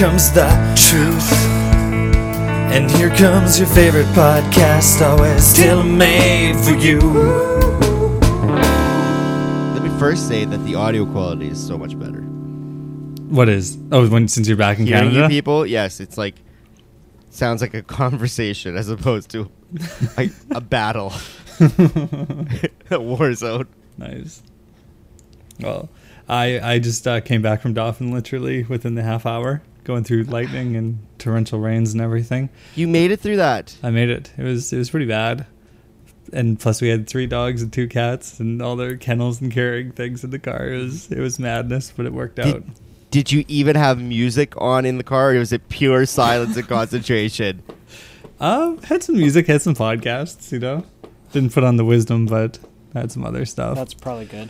wisdom. And here comes the truth. And here comes your favorite podcast, always tailor made for you. Let me first say that the audio quality is so much better. What is? Oh, when since you're back in Hearing Canada. you people, yes, it's like sounds like a conversation as opposed to a, a battle, a war zone. Nice. Well, I I just uh, came back from Dauphin literally within the half hour, going through lightning and torrential rains and everything. You made it through that. I made it. It was it was pretty bad. And plus, we had three dogs and two cats, and all their kennels and carrying things in the car. It was it was madness, but it worked out. Did, did you even have music on in the car, or was it pure silence and concentration? Uh, had some music, had some podcasts. You know, didn't put on the wisdom, but had some other stuff. That's probably good.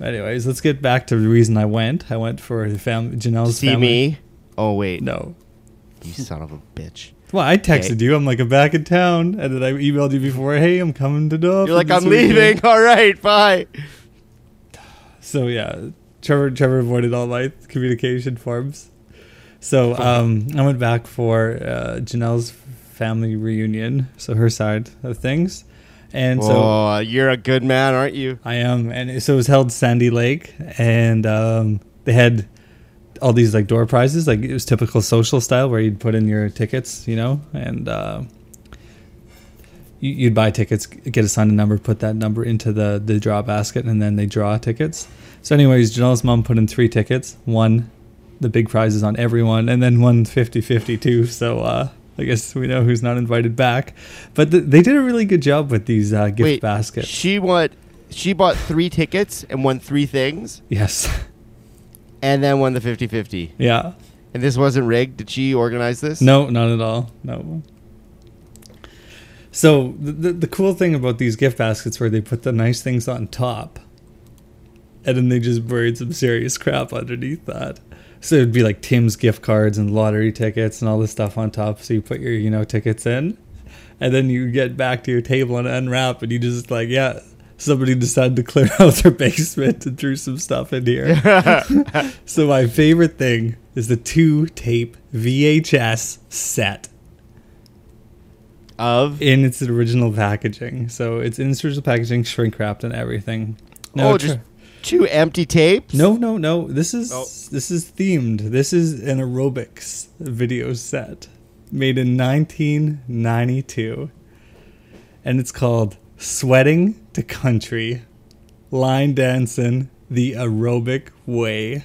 Anyways, let's get back to the reason I went. I went for the fam- Janelle's See family. me? Oh wait, No. you son of a bitch! Well, I texted Okay. you. I'm like, I'm back in town, and then I emailed you before. Hey, I'm coming to Dublin. You're like, I'm weekend." leaving. All right, bye. So yeah, Trevor Trevor avoided all my communication forms. So um, I went back for uh, Janelle's family reunion, so her side of things, and so oh, you're a good man, aren't you? I am, and so it was held Sandy Lake, and um, they had all these like door prizes, like it was typical social style where you'd put in your tickets, you know, and uh, you, you'd buy tickets, get assigned a number, put that number into the the draw basket, and then they draw tickets. So, anyways, Janelle's mom put in three tickets, one the big prizes on everyone, and then one 50-50 too. So. uh I guess we know who's not invited back, but th- they did a really good job with these uh, gift Wait, baskets. she won. She bought three tickets and won three things, Yes, and then won the 50-50. yeah. And this wasn't rigged. Did she organize this? No, not at all. No. So the, the the cool thing about these gift baskets where they put the nice things on top, and then they just buried some serious crap underneath that. So it'd be like Tim's gift cards and lottery tickets and all this stuff on top. So you put your you know tickets in, and then you get back to your table and unwrap, and you just like yeah. Somebody decided to clear out their basement and threw some stuff in here. so my favorite thing is the two tape VHS set Of in its original packaging. So it's in its original packaging, shrink wrapped and everything. oh, tr- just two empty tapes. no, no, no. This is Oh. this is themed. This is an aerobics video set made in 1992, and it's called "Sweating to Country," line dancing the aerobic way.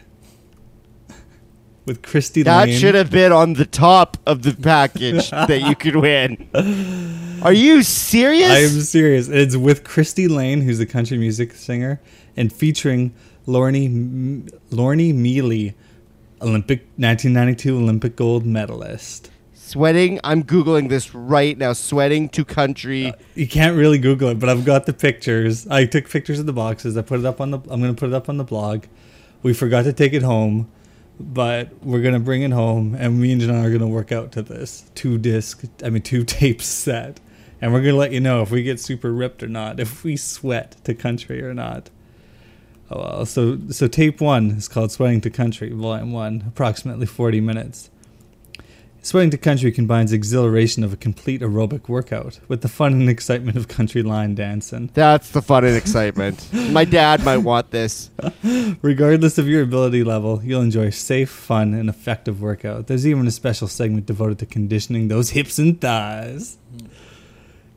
With Christy Lane That Lane. should have been on the top of the package that you could win. Are you serious? I am serious. It's with Christy Lane, who's a country music singer, and featuring Lorne Lorne Mealy, Olympic 1992 Olympic gold medalist. Sweating. I'm googling this right now. Sweating to country. Uh, you can't really Google it, but I've got the pictures. I took pictures of the boxes. I put it up on the. I'm gonna put it up on the blog. We forgot to take it home, but we're gonna bring it home, and me and Janelle are gonna work out to this two disc. I mean, two tape set, and we're gonna let you know if we get super ripped or not, if we sweat to country or not. Oh well. So so tape one is called "Sweating to Country," volume one, approximately 40 minutes. Sweating to Country combines exhilaration of a complete aerobic workout with the fun and excitement of country line dancing. That's the fun and excitement. My dad might want this. Regardless of your ability level, you'll enjoy safe, fun, and effective workout. There's even a special segment devoted to conditioning those hips and thighs.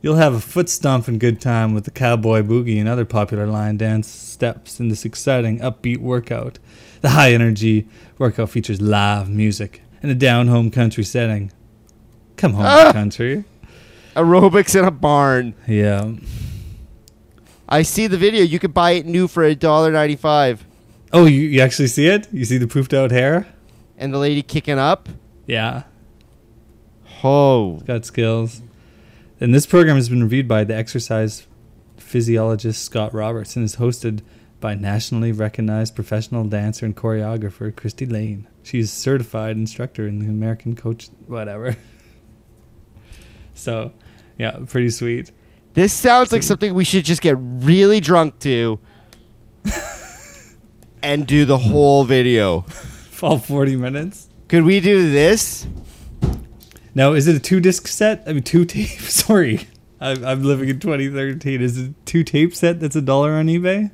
You'll have a foot stomp and good time with the cowboy boogie and other popular line dance steps in this exciting, upbeat workout. The high energy workout features live music in a down home country setting. Come home, Ah! country. Aerobics in a barn. Yeah. I see the video. You could buy it new for a dollar ninety-five. Oh, you, you actually see it? You see the poofed out hair? And the lady kicking up. Yeah. Oh, got skills. And this program has been reviewed by the exercise physiologist Scott Roberts and is hosted by nationally recognized professional dancer and choreographer Christy Lane. She's certified instructor in the American Coach whatever. so, yeah, pretty sweet. this sounds like something we should just get really drunk to. and do the whole video. All 40 minutes. Could we do this? Now, is it a two disc set? I mean, two tape. Sorry, I'm, I'm living in 2013. Is it a two tape set that's a dollar on eBay?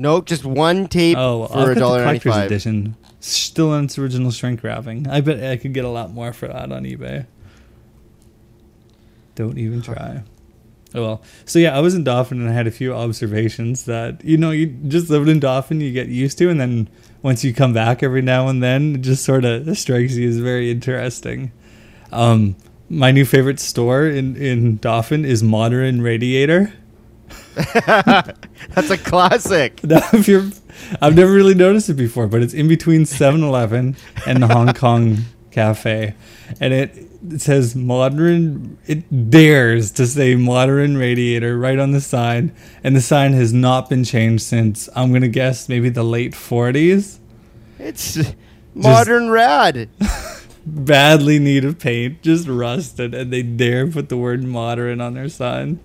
Nope, just one tape Oh, for a dollar the collector's ninety-five. edition. Still on its original shrink wrapping. I bet I could get a lot more for that on eBay. Don't even try. Oh well. So yeah, I was in Dauphin and I had a few observations that you know you just living in Dauphin you get used to, and then once you come back every now and then, it just sort of strikes you as very interesting. Um, my new favorite store in in Dauphin is Modern Radiator. That's a classic. Now, if you're, I've never really noticed it before, but it's in between 7-Eleven and the Hong Kong Cafe, and it, it says modern. It dares to say modern radiator right on the sign, and the sign has not been changed since I'm gonna guess maybe the late 40s. It's modern rad. Badly need of paint, just rusted, and they dare put the word modern on their sign.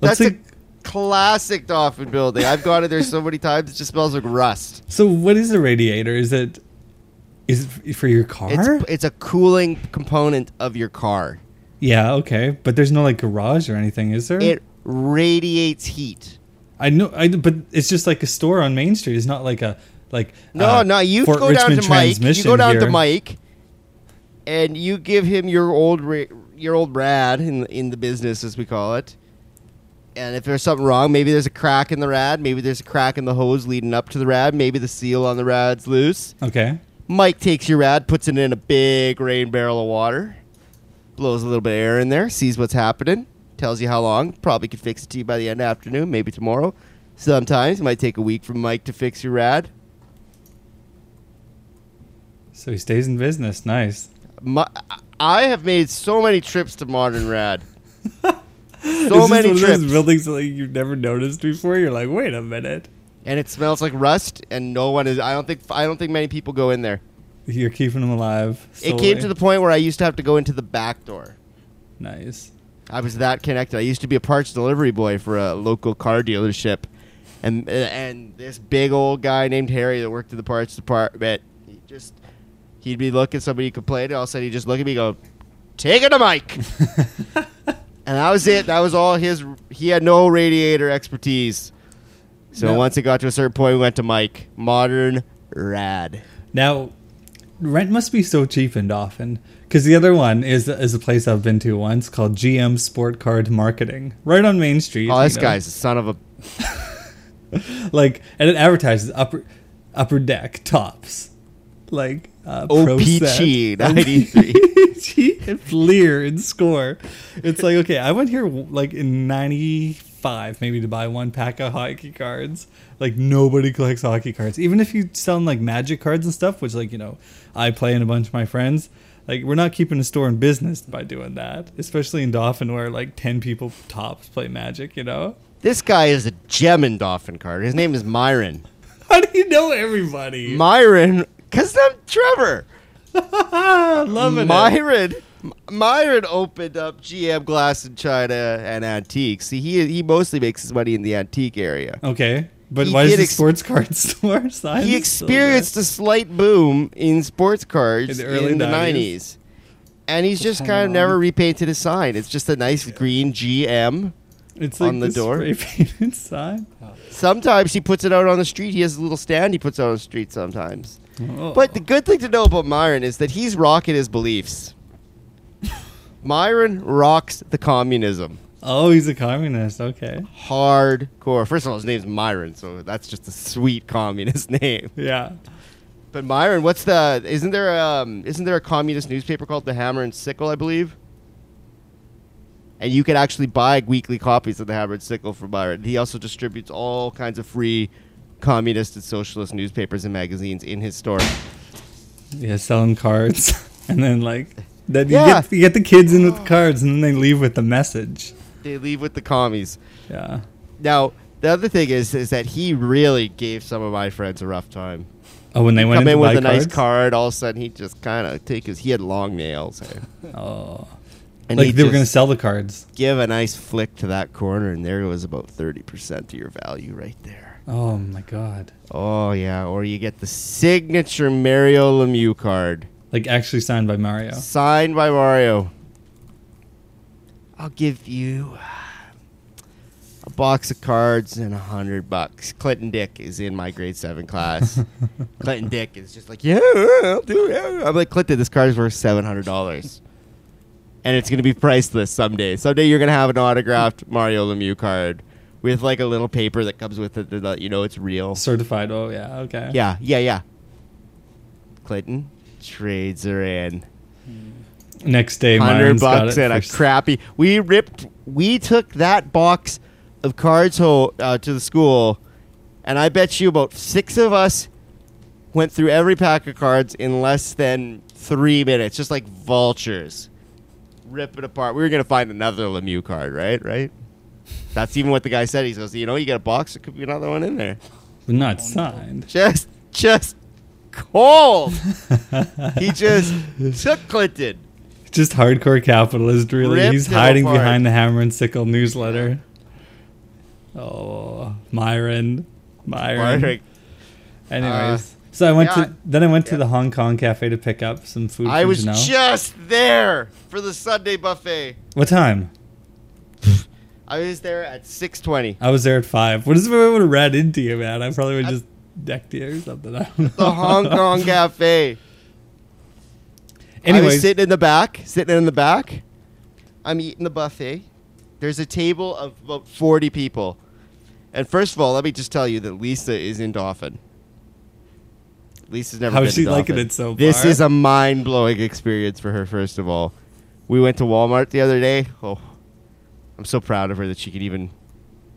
Let's That's think- a classic Dauphin building. I've gone in there so many times. It just smells like rust. so. What is a radiator? Is it? Is it for your car? It's it's a cooling component of your car. Yeah, okay, but there's no like garage or anything, is there? It radiates heat. I know, I but it's just like a store on Main Street. It's not like a like. No, uh, no, you Fort go down Richmond to Mike. You go down here. to Mike, and you give him your old ra- your old rad in in the business, as we call it. And if there's something wrong, maybe there's a crack in the rad, maybe there's a crack in the hose leading up to the rad, maybe the seal on the rad's loose. Okay. Mike takes your rad, puts it in a big rain barrel of water, blows a little bit of air in there, sees what's happening, tells you how long. Probably could fix it to you by the end of the afternoon, maybe tomorrow. Sometimes it might take a week for Mike to fix your rad. So he stays in business. Nice. My, I have made so many trips to Modern Rad. Is so this many trips. buildings that like, you've never noticed before. You're like, wait a minute. and it smells like rust and no one is I don't think I don't think many people go in there. You're keeping them alive. It came to the point where I used to have to go into the back door. nice. I was that connected. I used to be a parts delivery boy for a local car dealership, and and this big old guy named Harry that worked in the parts department, he just he'd be looking somebody complained. All of a sudden he'd just look at me, and go, "Take it to Mike," and that was it. That was all his. He had no radiator expertise. So No. once it got to a certain point, we went to Mike. Modern rad. Now, rent must be so cheap in Dauphin because the other one is is a place I've been to once called GM Sport Card Marketing, right on Main Street. Oh, this know. guy's a son of a. like, and it advertises upper upper deck tops, like uh, Set. 93. And Fleer and Score. It's like okay, I went here like in '95 maybe to buy one pack of hockey cards. Like nobody collects hockey cards, even if you sell them like Magic cards and stuff, which like you know I play and a bunch of my friends. Like we're not keeping a store in business by doing that, especially in Dauphin where like ten people Topps play Magic. You know. This guy is a gem in Dauphin card. His name is Myron. How do you know everybody? Myron, because I'm Trevor. Loving it. Myron. M- Myron opened up GM Glass in China and antiques. See, he he mostly makes his money in the antique area. Okay, but He why is the ex- sports card store sign? He experienced a slight boom in sports cards In in the the, early 90s. 90s. And he's just kind of never repainted his sign. It's just a nice green GM. It's like on the the door? spray painted sign. Sometimes he puts it out on the street. He has a little stand he puts out on the street sometimes. Oh. But the good thing to know about Myron is that he's rocking his beliefs. Myron rocks the communism. oh, he's a communist. Okay, Hardcore. First of all, his name's Myron, so that's just a sweet communist name. yeah. But Myron, what's the? Isn't there um? Isn't there a communist newspaper called the Hammer and Sickle? I believe. And you can actually buy weekly copies of the Hammer and Sickle from Myron. He also distributes all kinds of free communist and socialist newspapers and magazines in his store. Yeah, selling cards, and then like then you get you get the kids in with the cards, and then they leave with the message. They leave with the commies. Yeah. Now, the other thing is, is that he really gave some of my friends a rough time. Oh, when they went Come in with a nice card, all of a sudden he just kind of take his. He had long nails? Oh, and like they were gonna sell the cards. give a nice flick to that corner, and there was about thirty percent of your value right there. Oh my god! Oh yeah, or you get the signature Mario Lemieux card, Like actually signed by Mario. signed by Mario. I'll give you a box of cards and a hundred bucks. Clinton Dick is in my grade seven class. Clinton Dick is just like, yeah, I'll do it. I'm like, Clinton, this card is worth seven hundred dollars, and it's gonna be priceless someday. Someday you're gonna have an autographed Mario Lemieux card with like a little paper that comes with it that let you know it's real. Certified. Oh yeah. Okay. Yeah, yeah, yeah. Clinton trades are in. Next day, Hundred bucks it and a crappy. We ripped. We took that box of cards ho- uh, to the school, and I bet you about six of us went through every pack of cards in less than three minutes, just like vultures. Rip it apart. We were gonna find another Lemieux card, right? Right. That's even what the guy said. He goes, you know, you get a box, there could be another one in there. but not signed. Just, just cold. he just took Clinton. Just hardcore capitalist, really. Ripped He's hiding apart. behind the Hammer and Sickle newsletter. Oh, Myron, Myron. Anyways, so I went Uh, yeah, to then I went to the Hong Kong cafe to pick up some food. I was Janelle. just there for the Sunday buffet. what time? I was there at six twenty. I was there at five. What is if I would have ran into you, man? I probably would have just decked you or something. I don't know. The Hong Kong cafe. Anyway. I was sitting in the back, sitting in the back. I'm eating the buffet. There's a table of about 40 people. And first of all, let me just tell you that Lisa is in Dauphin. Lisa's never How's been she liking it so This is a mind-blowing experience for her first of all. We went to Walmart the other day. Oh, I'm so proud of her that she could even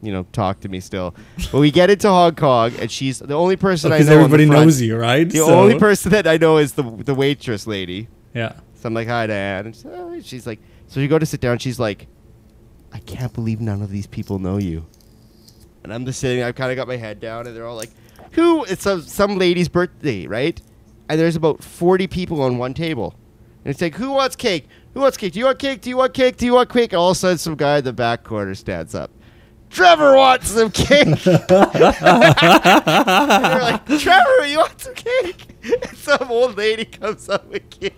you know, talk to me still. But we get into Hong Kong, and she's the only person oh, I because know. everybody front. knows you, right? The So- only person that I know is the the waitress lady. Yeah. So I'm like, hi, Diane. And she's, "Oh," she's like, so you go to sit down. She's like, I can't believe none of these people know you. And I'm just sitting. I've kind of got my head down, and they're all like, who? It's some some lady's birthday, right? And there's about 40 people on one table. And it's like, who wants cake? Who wants cake? Do you want cake? Do you want cake? Do you want cake? And all of a sudden, some guy in the back corner stands up. Trevor wants some cake. they're like, Trevor, you want some cake? And some old lady comes up with cake.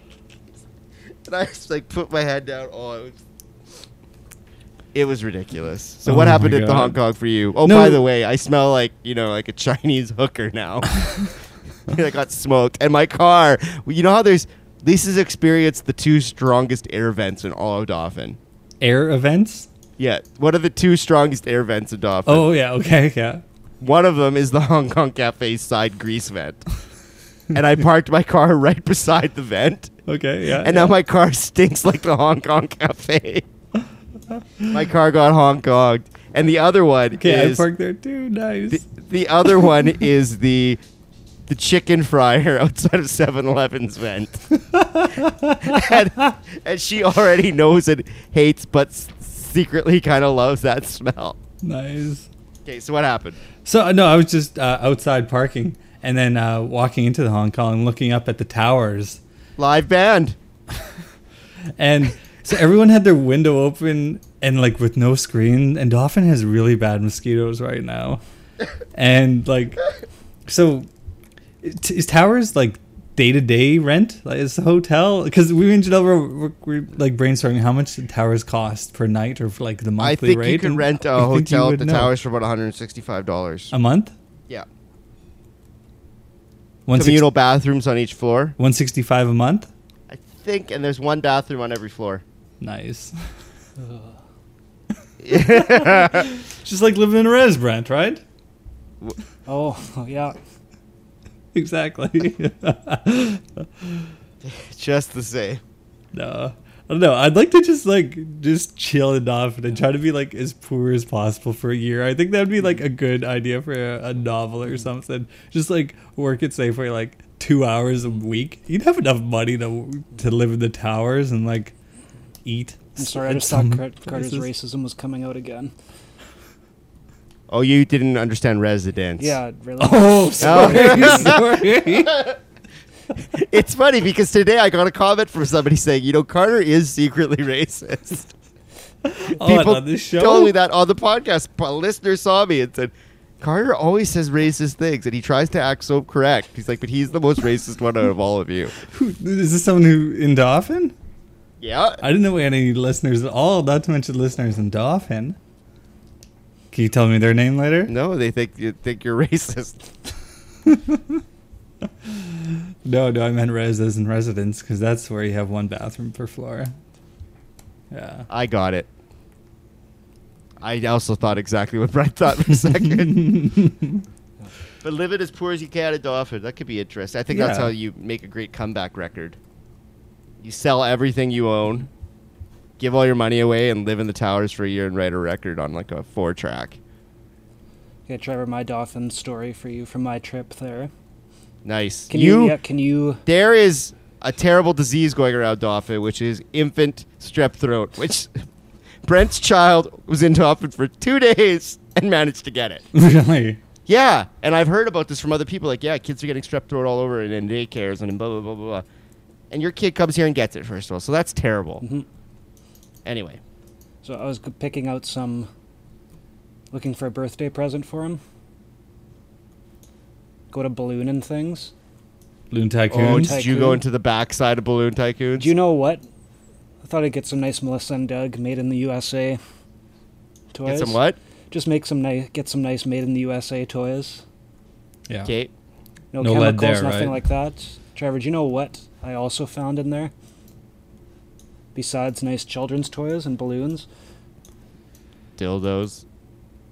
And I just like put my head down. Oh, it was, it was ridiculous. So Oh what happened at the Hong Kong for you? Oh, No. by the way, I smell like you know like a Chinese hooker now. I got smoked, and my car. You know how there's Lisa's experienced the two strongest air vents in all of Dauphin. Air events? Yeah, what are the two strongest air vents in Dauphin? Oh, yeah. Okay. Yeah. One of them is the Hong Kong Cafe side grease vent. and I parked my car right beside the vent. Okay. Yeah. And now my car stinks like the Hong Kong Cafe. my car got Hong Konged. And the other one Okay, I is parked there too. Nice. the, the other one is the the chicken fryer outside of 7-Eleven's vent. and, and she already knows and hates but s- secretly kind of loves that smell. nice. Okay, so what happened? So no, I was just uh, outside parking and then uh, walking into the Hong Kong, looking up at the towers, Live band. and so everyone had their window open and like with no screen. And Dauphin has really bad mosquitoes right now, and like, so it- is towers like day to day rent? Like, is the hotel because we mentioned over we're, we're like brainstorming how much the towers cost per night or for like the monthly I think rate. you can rent a I hotel at the know. towers for about $165. a month. yeah. One Communal bathrooms on each floor. One sixty five a month. I think, and there's one bathroom on every floor. Nice. Just like living in a res, Brent, right? Oh, yeah. Exactly. Just the same. no, I don't know. I'd like to just like just chill it off and try to be like as poor as possible for a year. I think that'd be like a good idea for a, a novel or something. Just like work it say for like two hours a week. You'd have enough money to to live in the towers and like eat. I'm sorry, I just thought Carter's racism was coming out again. Oh, you didn't understand residence. Yeah, really. Oh, sorry, oh. sorry. It's funny because today I got a comment from somebody saying, you know, Carter is secretly racist. Oh, and on this show. told me that on the podcast. A listener saw me and said, Carter always says racist things, and he tries to act so correct. He's like, but he's the most racist one out of all of you. Who, is this someone who in Dauphin? Yeah. I didn't know we had any listeners at all. Not to mention listeners in Dauphin. Can you tell me their name later? No, they think you think you're racist. No, no, I meant residents and residents because that's where you have one bathroom per floor. Yeah. I got it. I also thought exactly what Brett thought for a second. but live it as poor as you can at Dauphin. That could be interesting. I think that's how you make a great comeback record. You sell everything you own, give all your money away, and live in the towers for a year and write a record on like a four track. Yeah, Trevor, my Dauphin story for you from my trip there. Nice. Can you, yeah, can you there is a terrible disease going around Dauphin, which is infant strep throat, which Brent's child was in Dauphin for two days and managed to get it. really? Yeah, and I've heard about this from other people. Like, yeah, kids are getting strep throat all over and in daycares and blah blah blah blah. blah. And your kid comes here and gets it first of all, so that's terrible. Mhm. Anyway, So I was picking out some, looking for a birthday present for him. Go to balloon and things. Loon oh, Tycoons? did you go into the backside of Balloon Tycoons? Do you know what? I thought I'd get some nice Melissa and Doug made in the USA toys. Get some what? Just make some nice, get some nice made in the USA toys. yeah. Okay. No, No lead chemicals, there, nothing right? like that. Trevor, do you know what I also found in there? Besides nice children's toys and balloons? Dildos.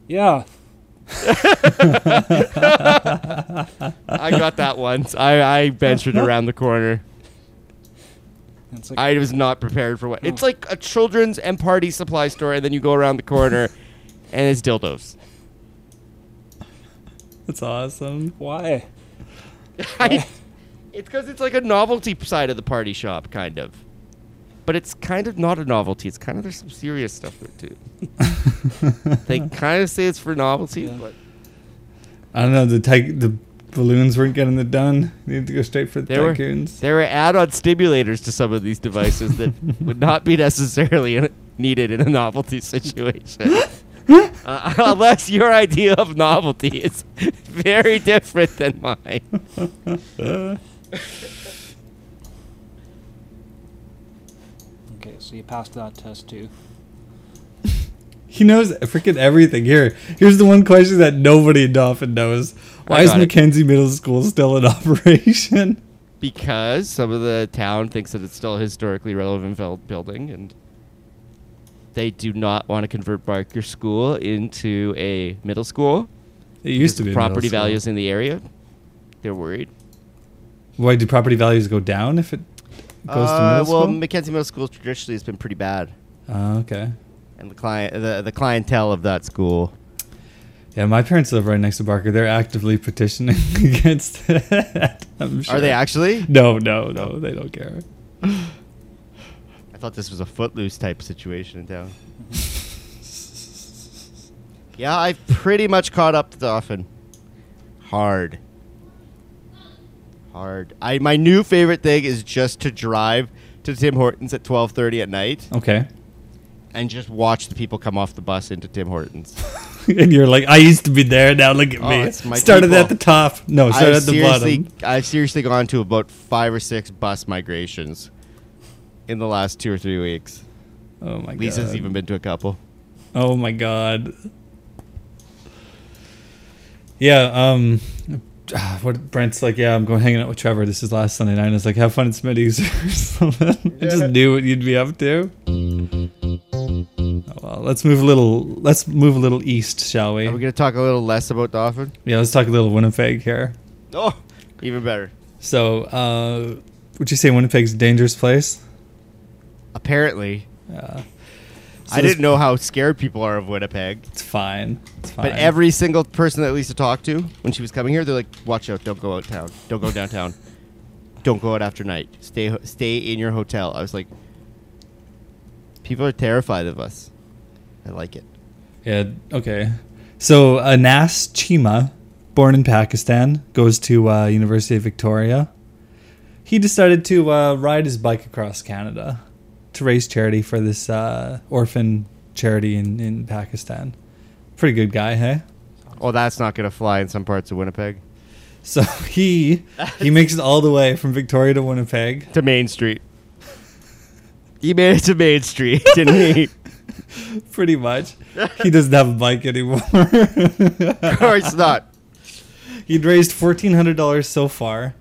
Yeah, I got that once. I, I ventured around the corner. it's like I was not prepared for what. It's like a children's and party supply store, and then you go around the corner, and it's dildos. That's awesome. why? I, it's because it's like a novelty side of the party shop, kind of. But it's kind of not a novelty. It's kind of there's some serious stuff there too. they kind of say it's for novelty, Yeah. but I don't know. The ty- the balloons weren't getting it done. You need to go straight for the There were- there are add-on stimulators to some of these devices that would not be necessarily needed in a novelty situation. Uh, unless your idea of novelty is very different than mine. Okay, so you passed that test too. He knows freaking everything. Here, here's the one question that nobody in Dauphin knows. Why is got it. Mackenzie Middle School still in operation? because some of the town thinks that it's still a historically relevant building and they do not want to convert Barker School into a middle school. It used to be of a property school. values in the area. They're worried. Why do property values go down if it goes to Uh, middle well, school? Mackenzie Middle School traditionally has been pretty bad, oh, okay. and the client, the, the clientele of that school. Yeah, my parents live right next to Barker. They're actively petitioning against it. I'm sure. Are they actually? No, no, no. They don't care. I thought this was a footloose type situation in town. yeah, I've pretty much caught up to Dauphin. Hard. Hard. I my new favorite thing is just to drive to Tim Hortons at twelve thirty at night Okay. and just watch the people come off the bus into Tim Hortons. and you're like, I used to be there. Now look at Oh, me. it's my Started people. at the top. No, started I've at the seriously, bottom. I've seriously gone to about five or six bus migrations in the last two or three weeks. Oh my god. Lisa's even been to a couple. Oh my god. Yeah, um what Brent's like, yeah, I'm going hanging out with Trevor. This is last Sunday night. And I was like, have fun at Smitty's or something. I just knew what you'd be up to. Oh, well, let's move a little let's move a little east, shall we? Are we going to talk a little less about Dauphin? Yeah, let's talk a little Winnipeg here. Oh, even better. So, uh would you say Winnipeg's a dangerous place? Apparently, Yeah. I didn't know how scared people are of Winnipeg. It's fine. It's fine. But every single person that Lisa talked to when she was coming here, they're like, "Watch out! Don't go out town. Don't go downtown. don't go out after night. Stay stay in your hotel." I was like, "People are terrified of us." I like it. Yeah, okay. So Anas Chima, born in Pakistan, goes to uh, University of Victoria. He decided to uh, ride his bike across Canada to raise charity for this uh, orphan charity in, in Pakistan. Pretty good guy, hey? Oh, that's not gonna fly in some parts of Winnipeg. So he he makes it all the way from Victoria to Winnipeg. To Main Street. He made it to Main Street, didn't he? Pretty much. He doesn't have a bike anymore. of course not. He'd raised fourteen hundred dollars so far,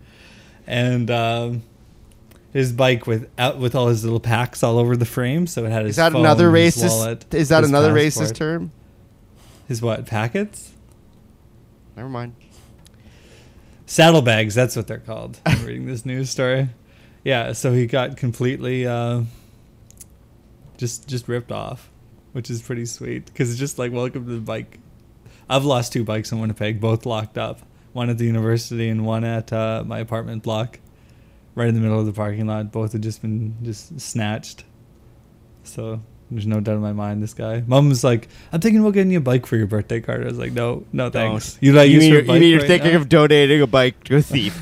and um, his bike with out with all his little packs all over the frame. So it had his Is that phone, another his racist? wallet, is that another passport. racist term? His what packets? Never mind. Saddlebags. That's what they're called. I'm reading this news story. Yeah. So he got completely uh, just just ripped off, which is pretty sweet because it's just like welcome to the bike. I've lost two bikes in Winnipeg, both locked up. One at the university and one at uh, my apartment block, right in the middle of the parking lot. Both had just been just snatched. So there's no doubt in my mind. This guy, mom was like, "I'm thinking about getting you a bike for your birthday card." I was like, "No, no, thanks." Don't. you her you're, you bike mean you're right thinking now? of donating a bike to a thief?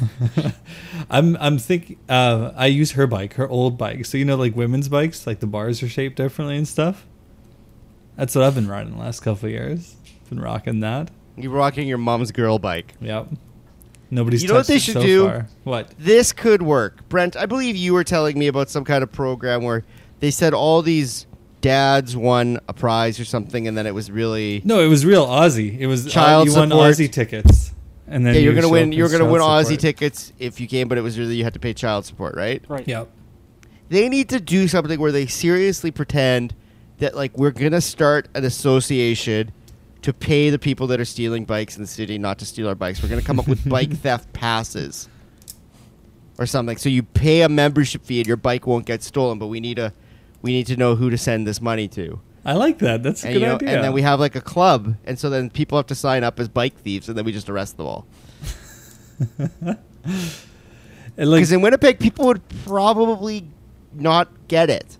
I'm I'm thinking uh, I use her bike, her old bike. So you know, like women's bikes, like the bars are shaped differently and stuff. That's what I've been riding the last couple of years. Been rocking that. You're rocking your mom's girl bike. Yep. Nobody's You know what they should so do? far. What? This could work. Brent, I believe you were telling me about some kind of program where they said all these dads won a prize or something, and then it was really. No, it was real Aussie. It was uh, Child you won. Aussie tickets, and then yeah, you're you gonna win. You're gonna win child Aussie tickets if you came, but it was really you had to pay child support, right? Right. Yep. They need to do something where they seriously pretend that like we're gonna start an association to pay the people that are stealing bikes in the city not to steal our bikes. We're gonna come up with bike theft passes or something. So you pay a membership fee and your bike won't get stolen, but we need a we need to know who to send this money to. I like that. That's a And, good you know, idea. and then we have like a club, and so then people have to sign up as bike thieves, and then we just arrest them all. And, like, Because in Winnipeg, people would probably not get it.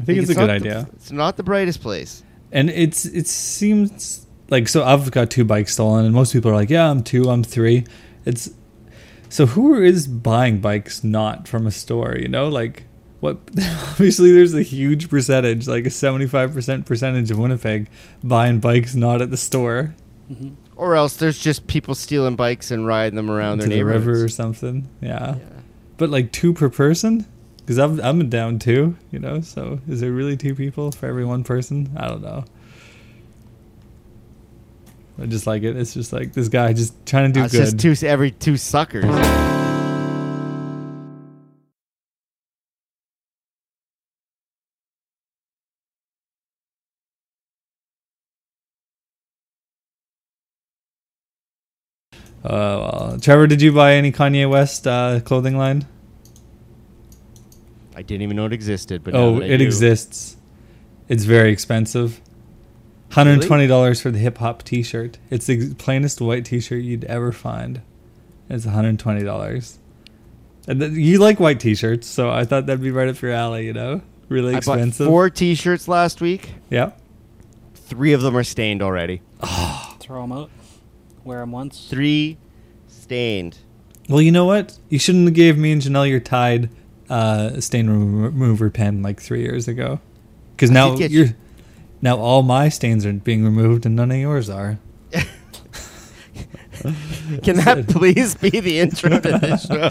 I think it's, a not good the- idea. it's not the brightest place. and it's it seems like so I've got two bikes stolen, and most people are like, "Yeah, I'm two, I'm three. It's so who is buying bikes not from a store? You know, like what? Obviously, there's a huge percentage, like a 75 percent percentage of Winnipeg buying bikes not at the store mm-hmm. Or else there's just people stealing bikes and riding them around to their the river or something. Yeah, Yeah. but like two per person. Because I'm I'm down two, you know. So is there really two people for every one person? I don't know. I just like it. It's just like this guy just trying to do Uh, it's good. just two every two suckers. Uh, well, Trevor, did you buy any Kanye West uh, clothing line? I didn't even know it existed, but oh, that it do- exists. It's very expensive. Hundred and twenty dollars for the hip hop T-shirt. It's the plainest white T-shirt you'd ever find. It's one hundred and twenty dollars. And th- you like white T-shirts, so I thought that'd be right up your alley. You know, really I bought expensive. four T-shirts last week. Yeah. Three of them are stained already. Ah. Throw them out. Wear them once. Three stained. Well, you know what? You shouldn't have gave me and Janelle your Tide uh, stain remover pen like three years ago. Because now you're you- now all my stains are being removed and none of yours are. Can that please be the intro to this show?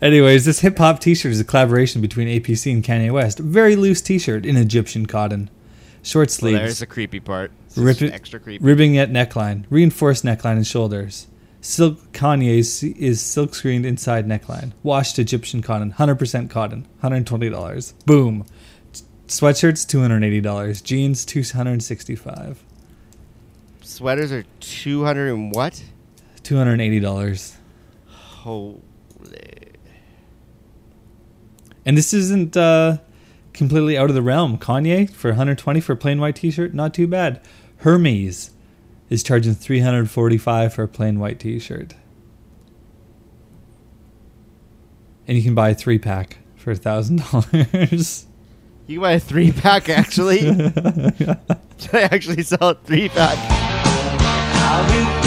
Anyways, this hip hop T-shirt is a collaboration between APC and Kanye West. Very loose T-shirt in Egyptian cotton, short Well, sleeves, there's the creepy part. It's Rip just it- extra creepy. ribbing at neckline, reinforced neckline and shoulders. Silk Kanye's is silk screened inside neckline. Washed Egyptian cotton, 100% cotton, $120. Boom. Sweatshirts, $280. Jeans, 265 Sweaters are two hundred and what? $280. Holy. And this isn't uh, completely out of the realm. Kanye for 120 for a plain white T-shirt, not too bad. Hermes is charging 345 for a plain white T-shirt, and you can buy a three pack for a thousand dollars. You can buy a three pack actually. Can I actually sell a three pack? How you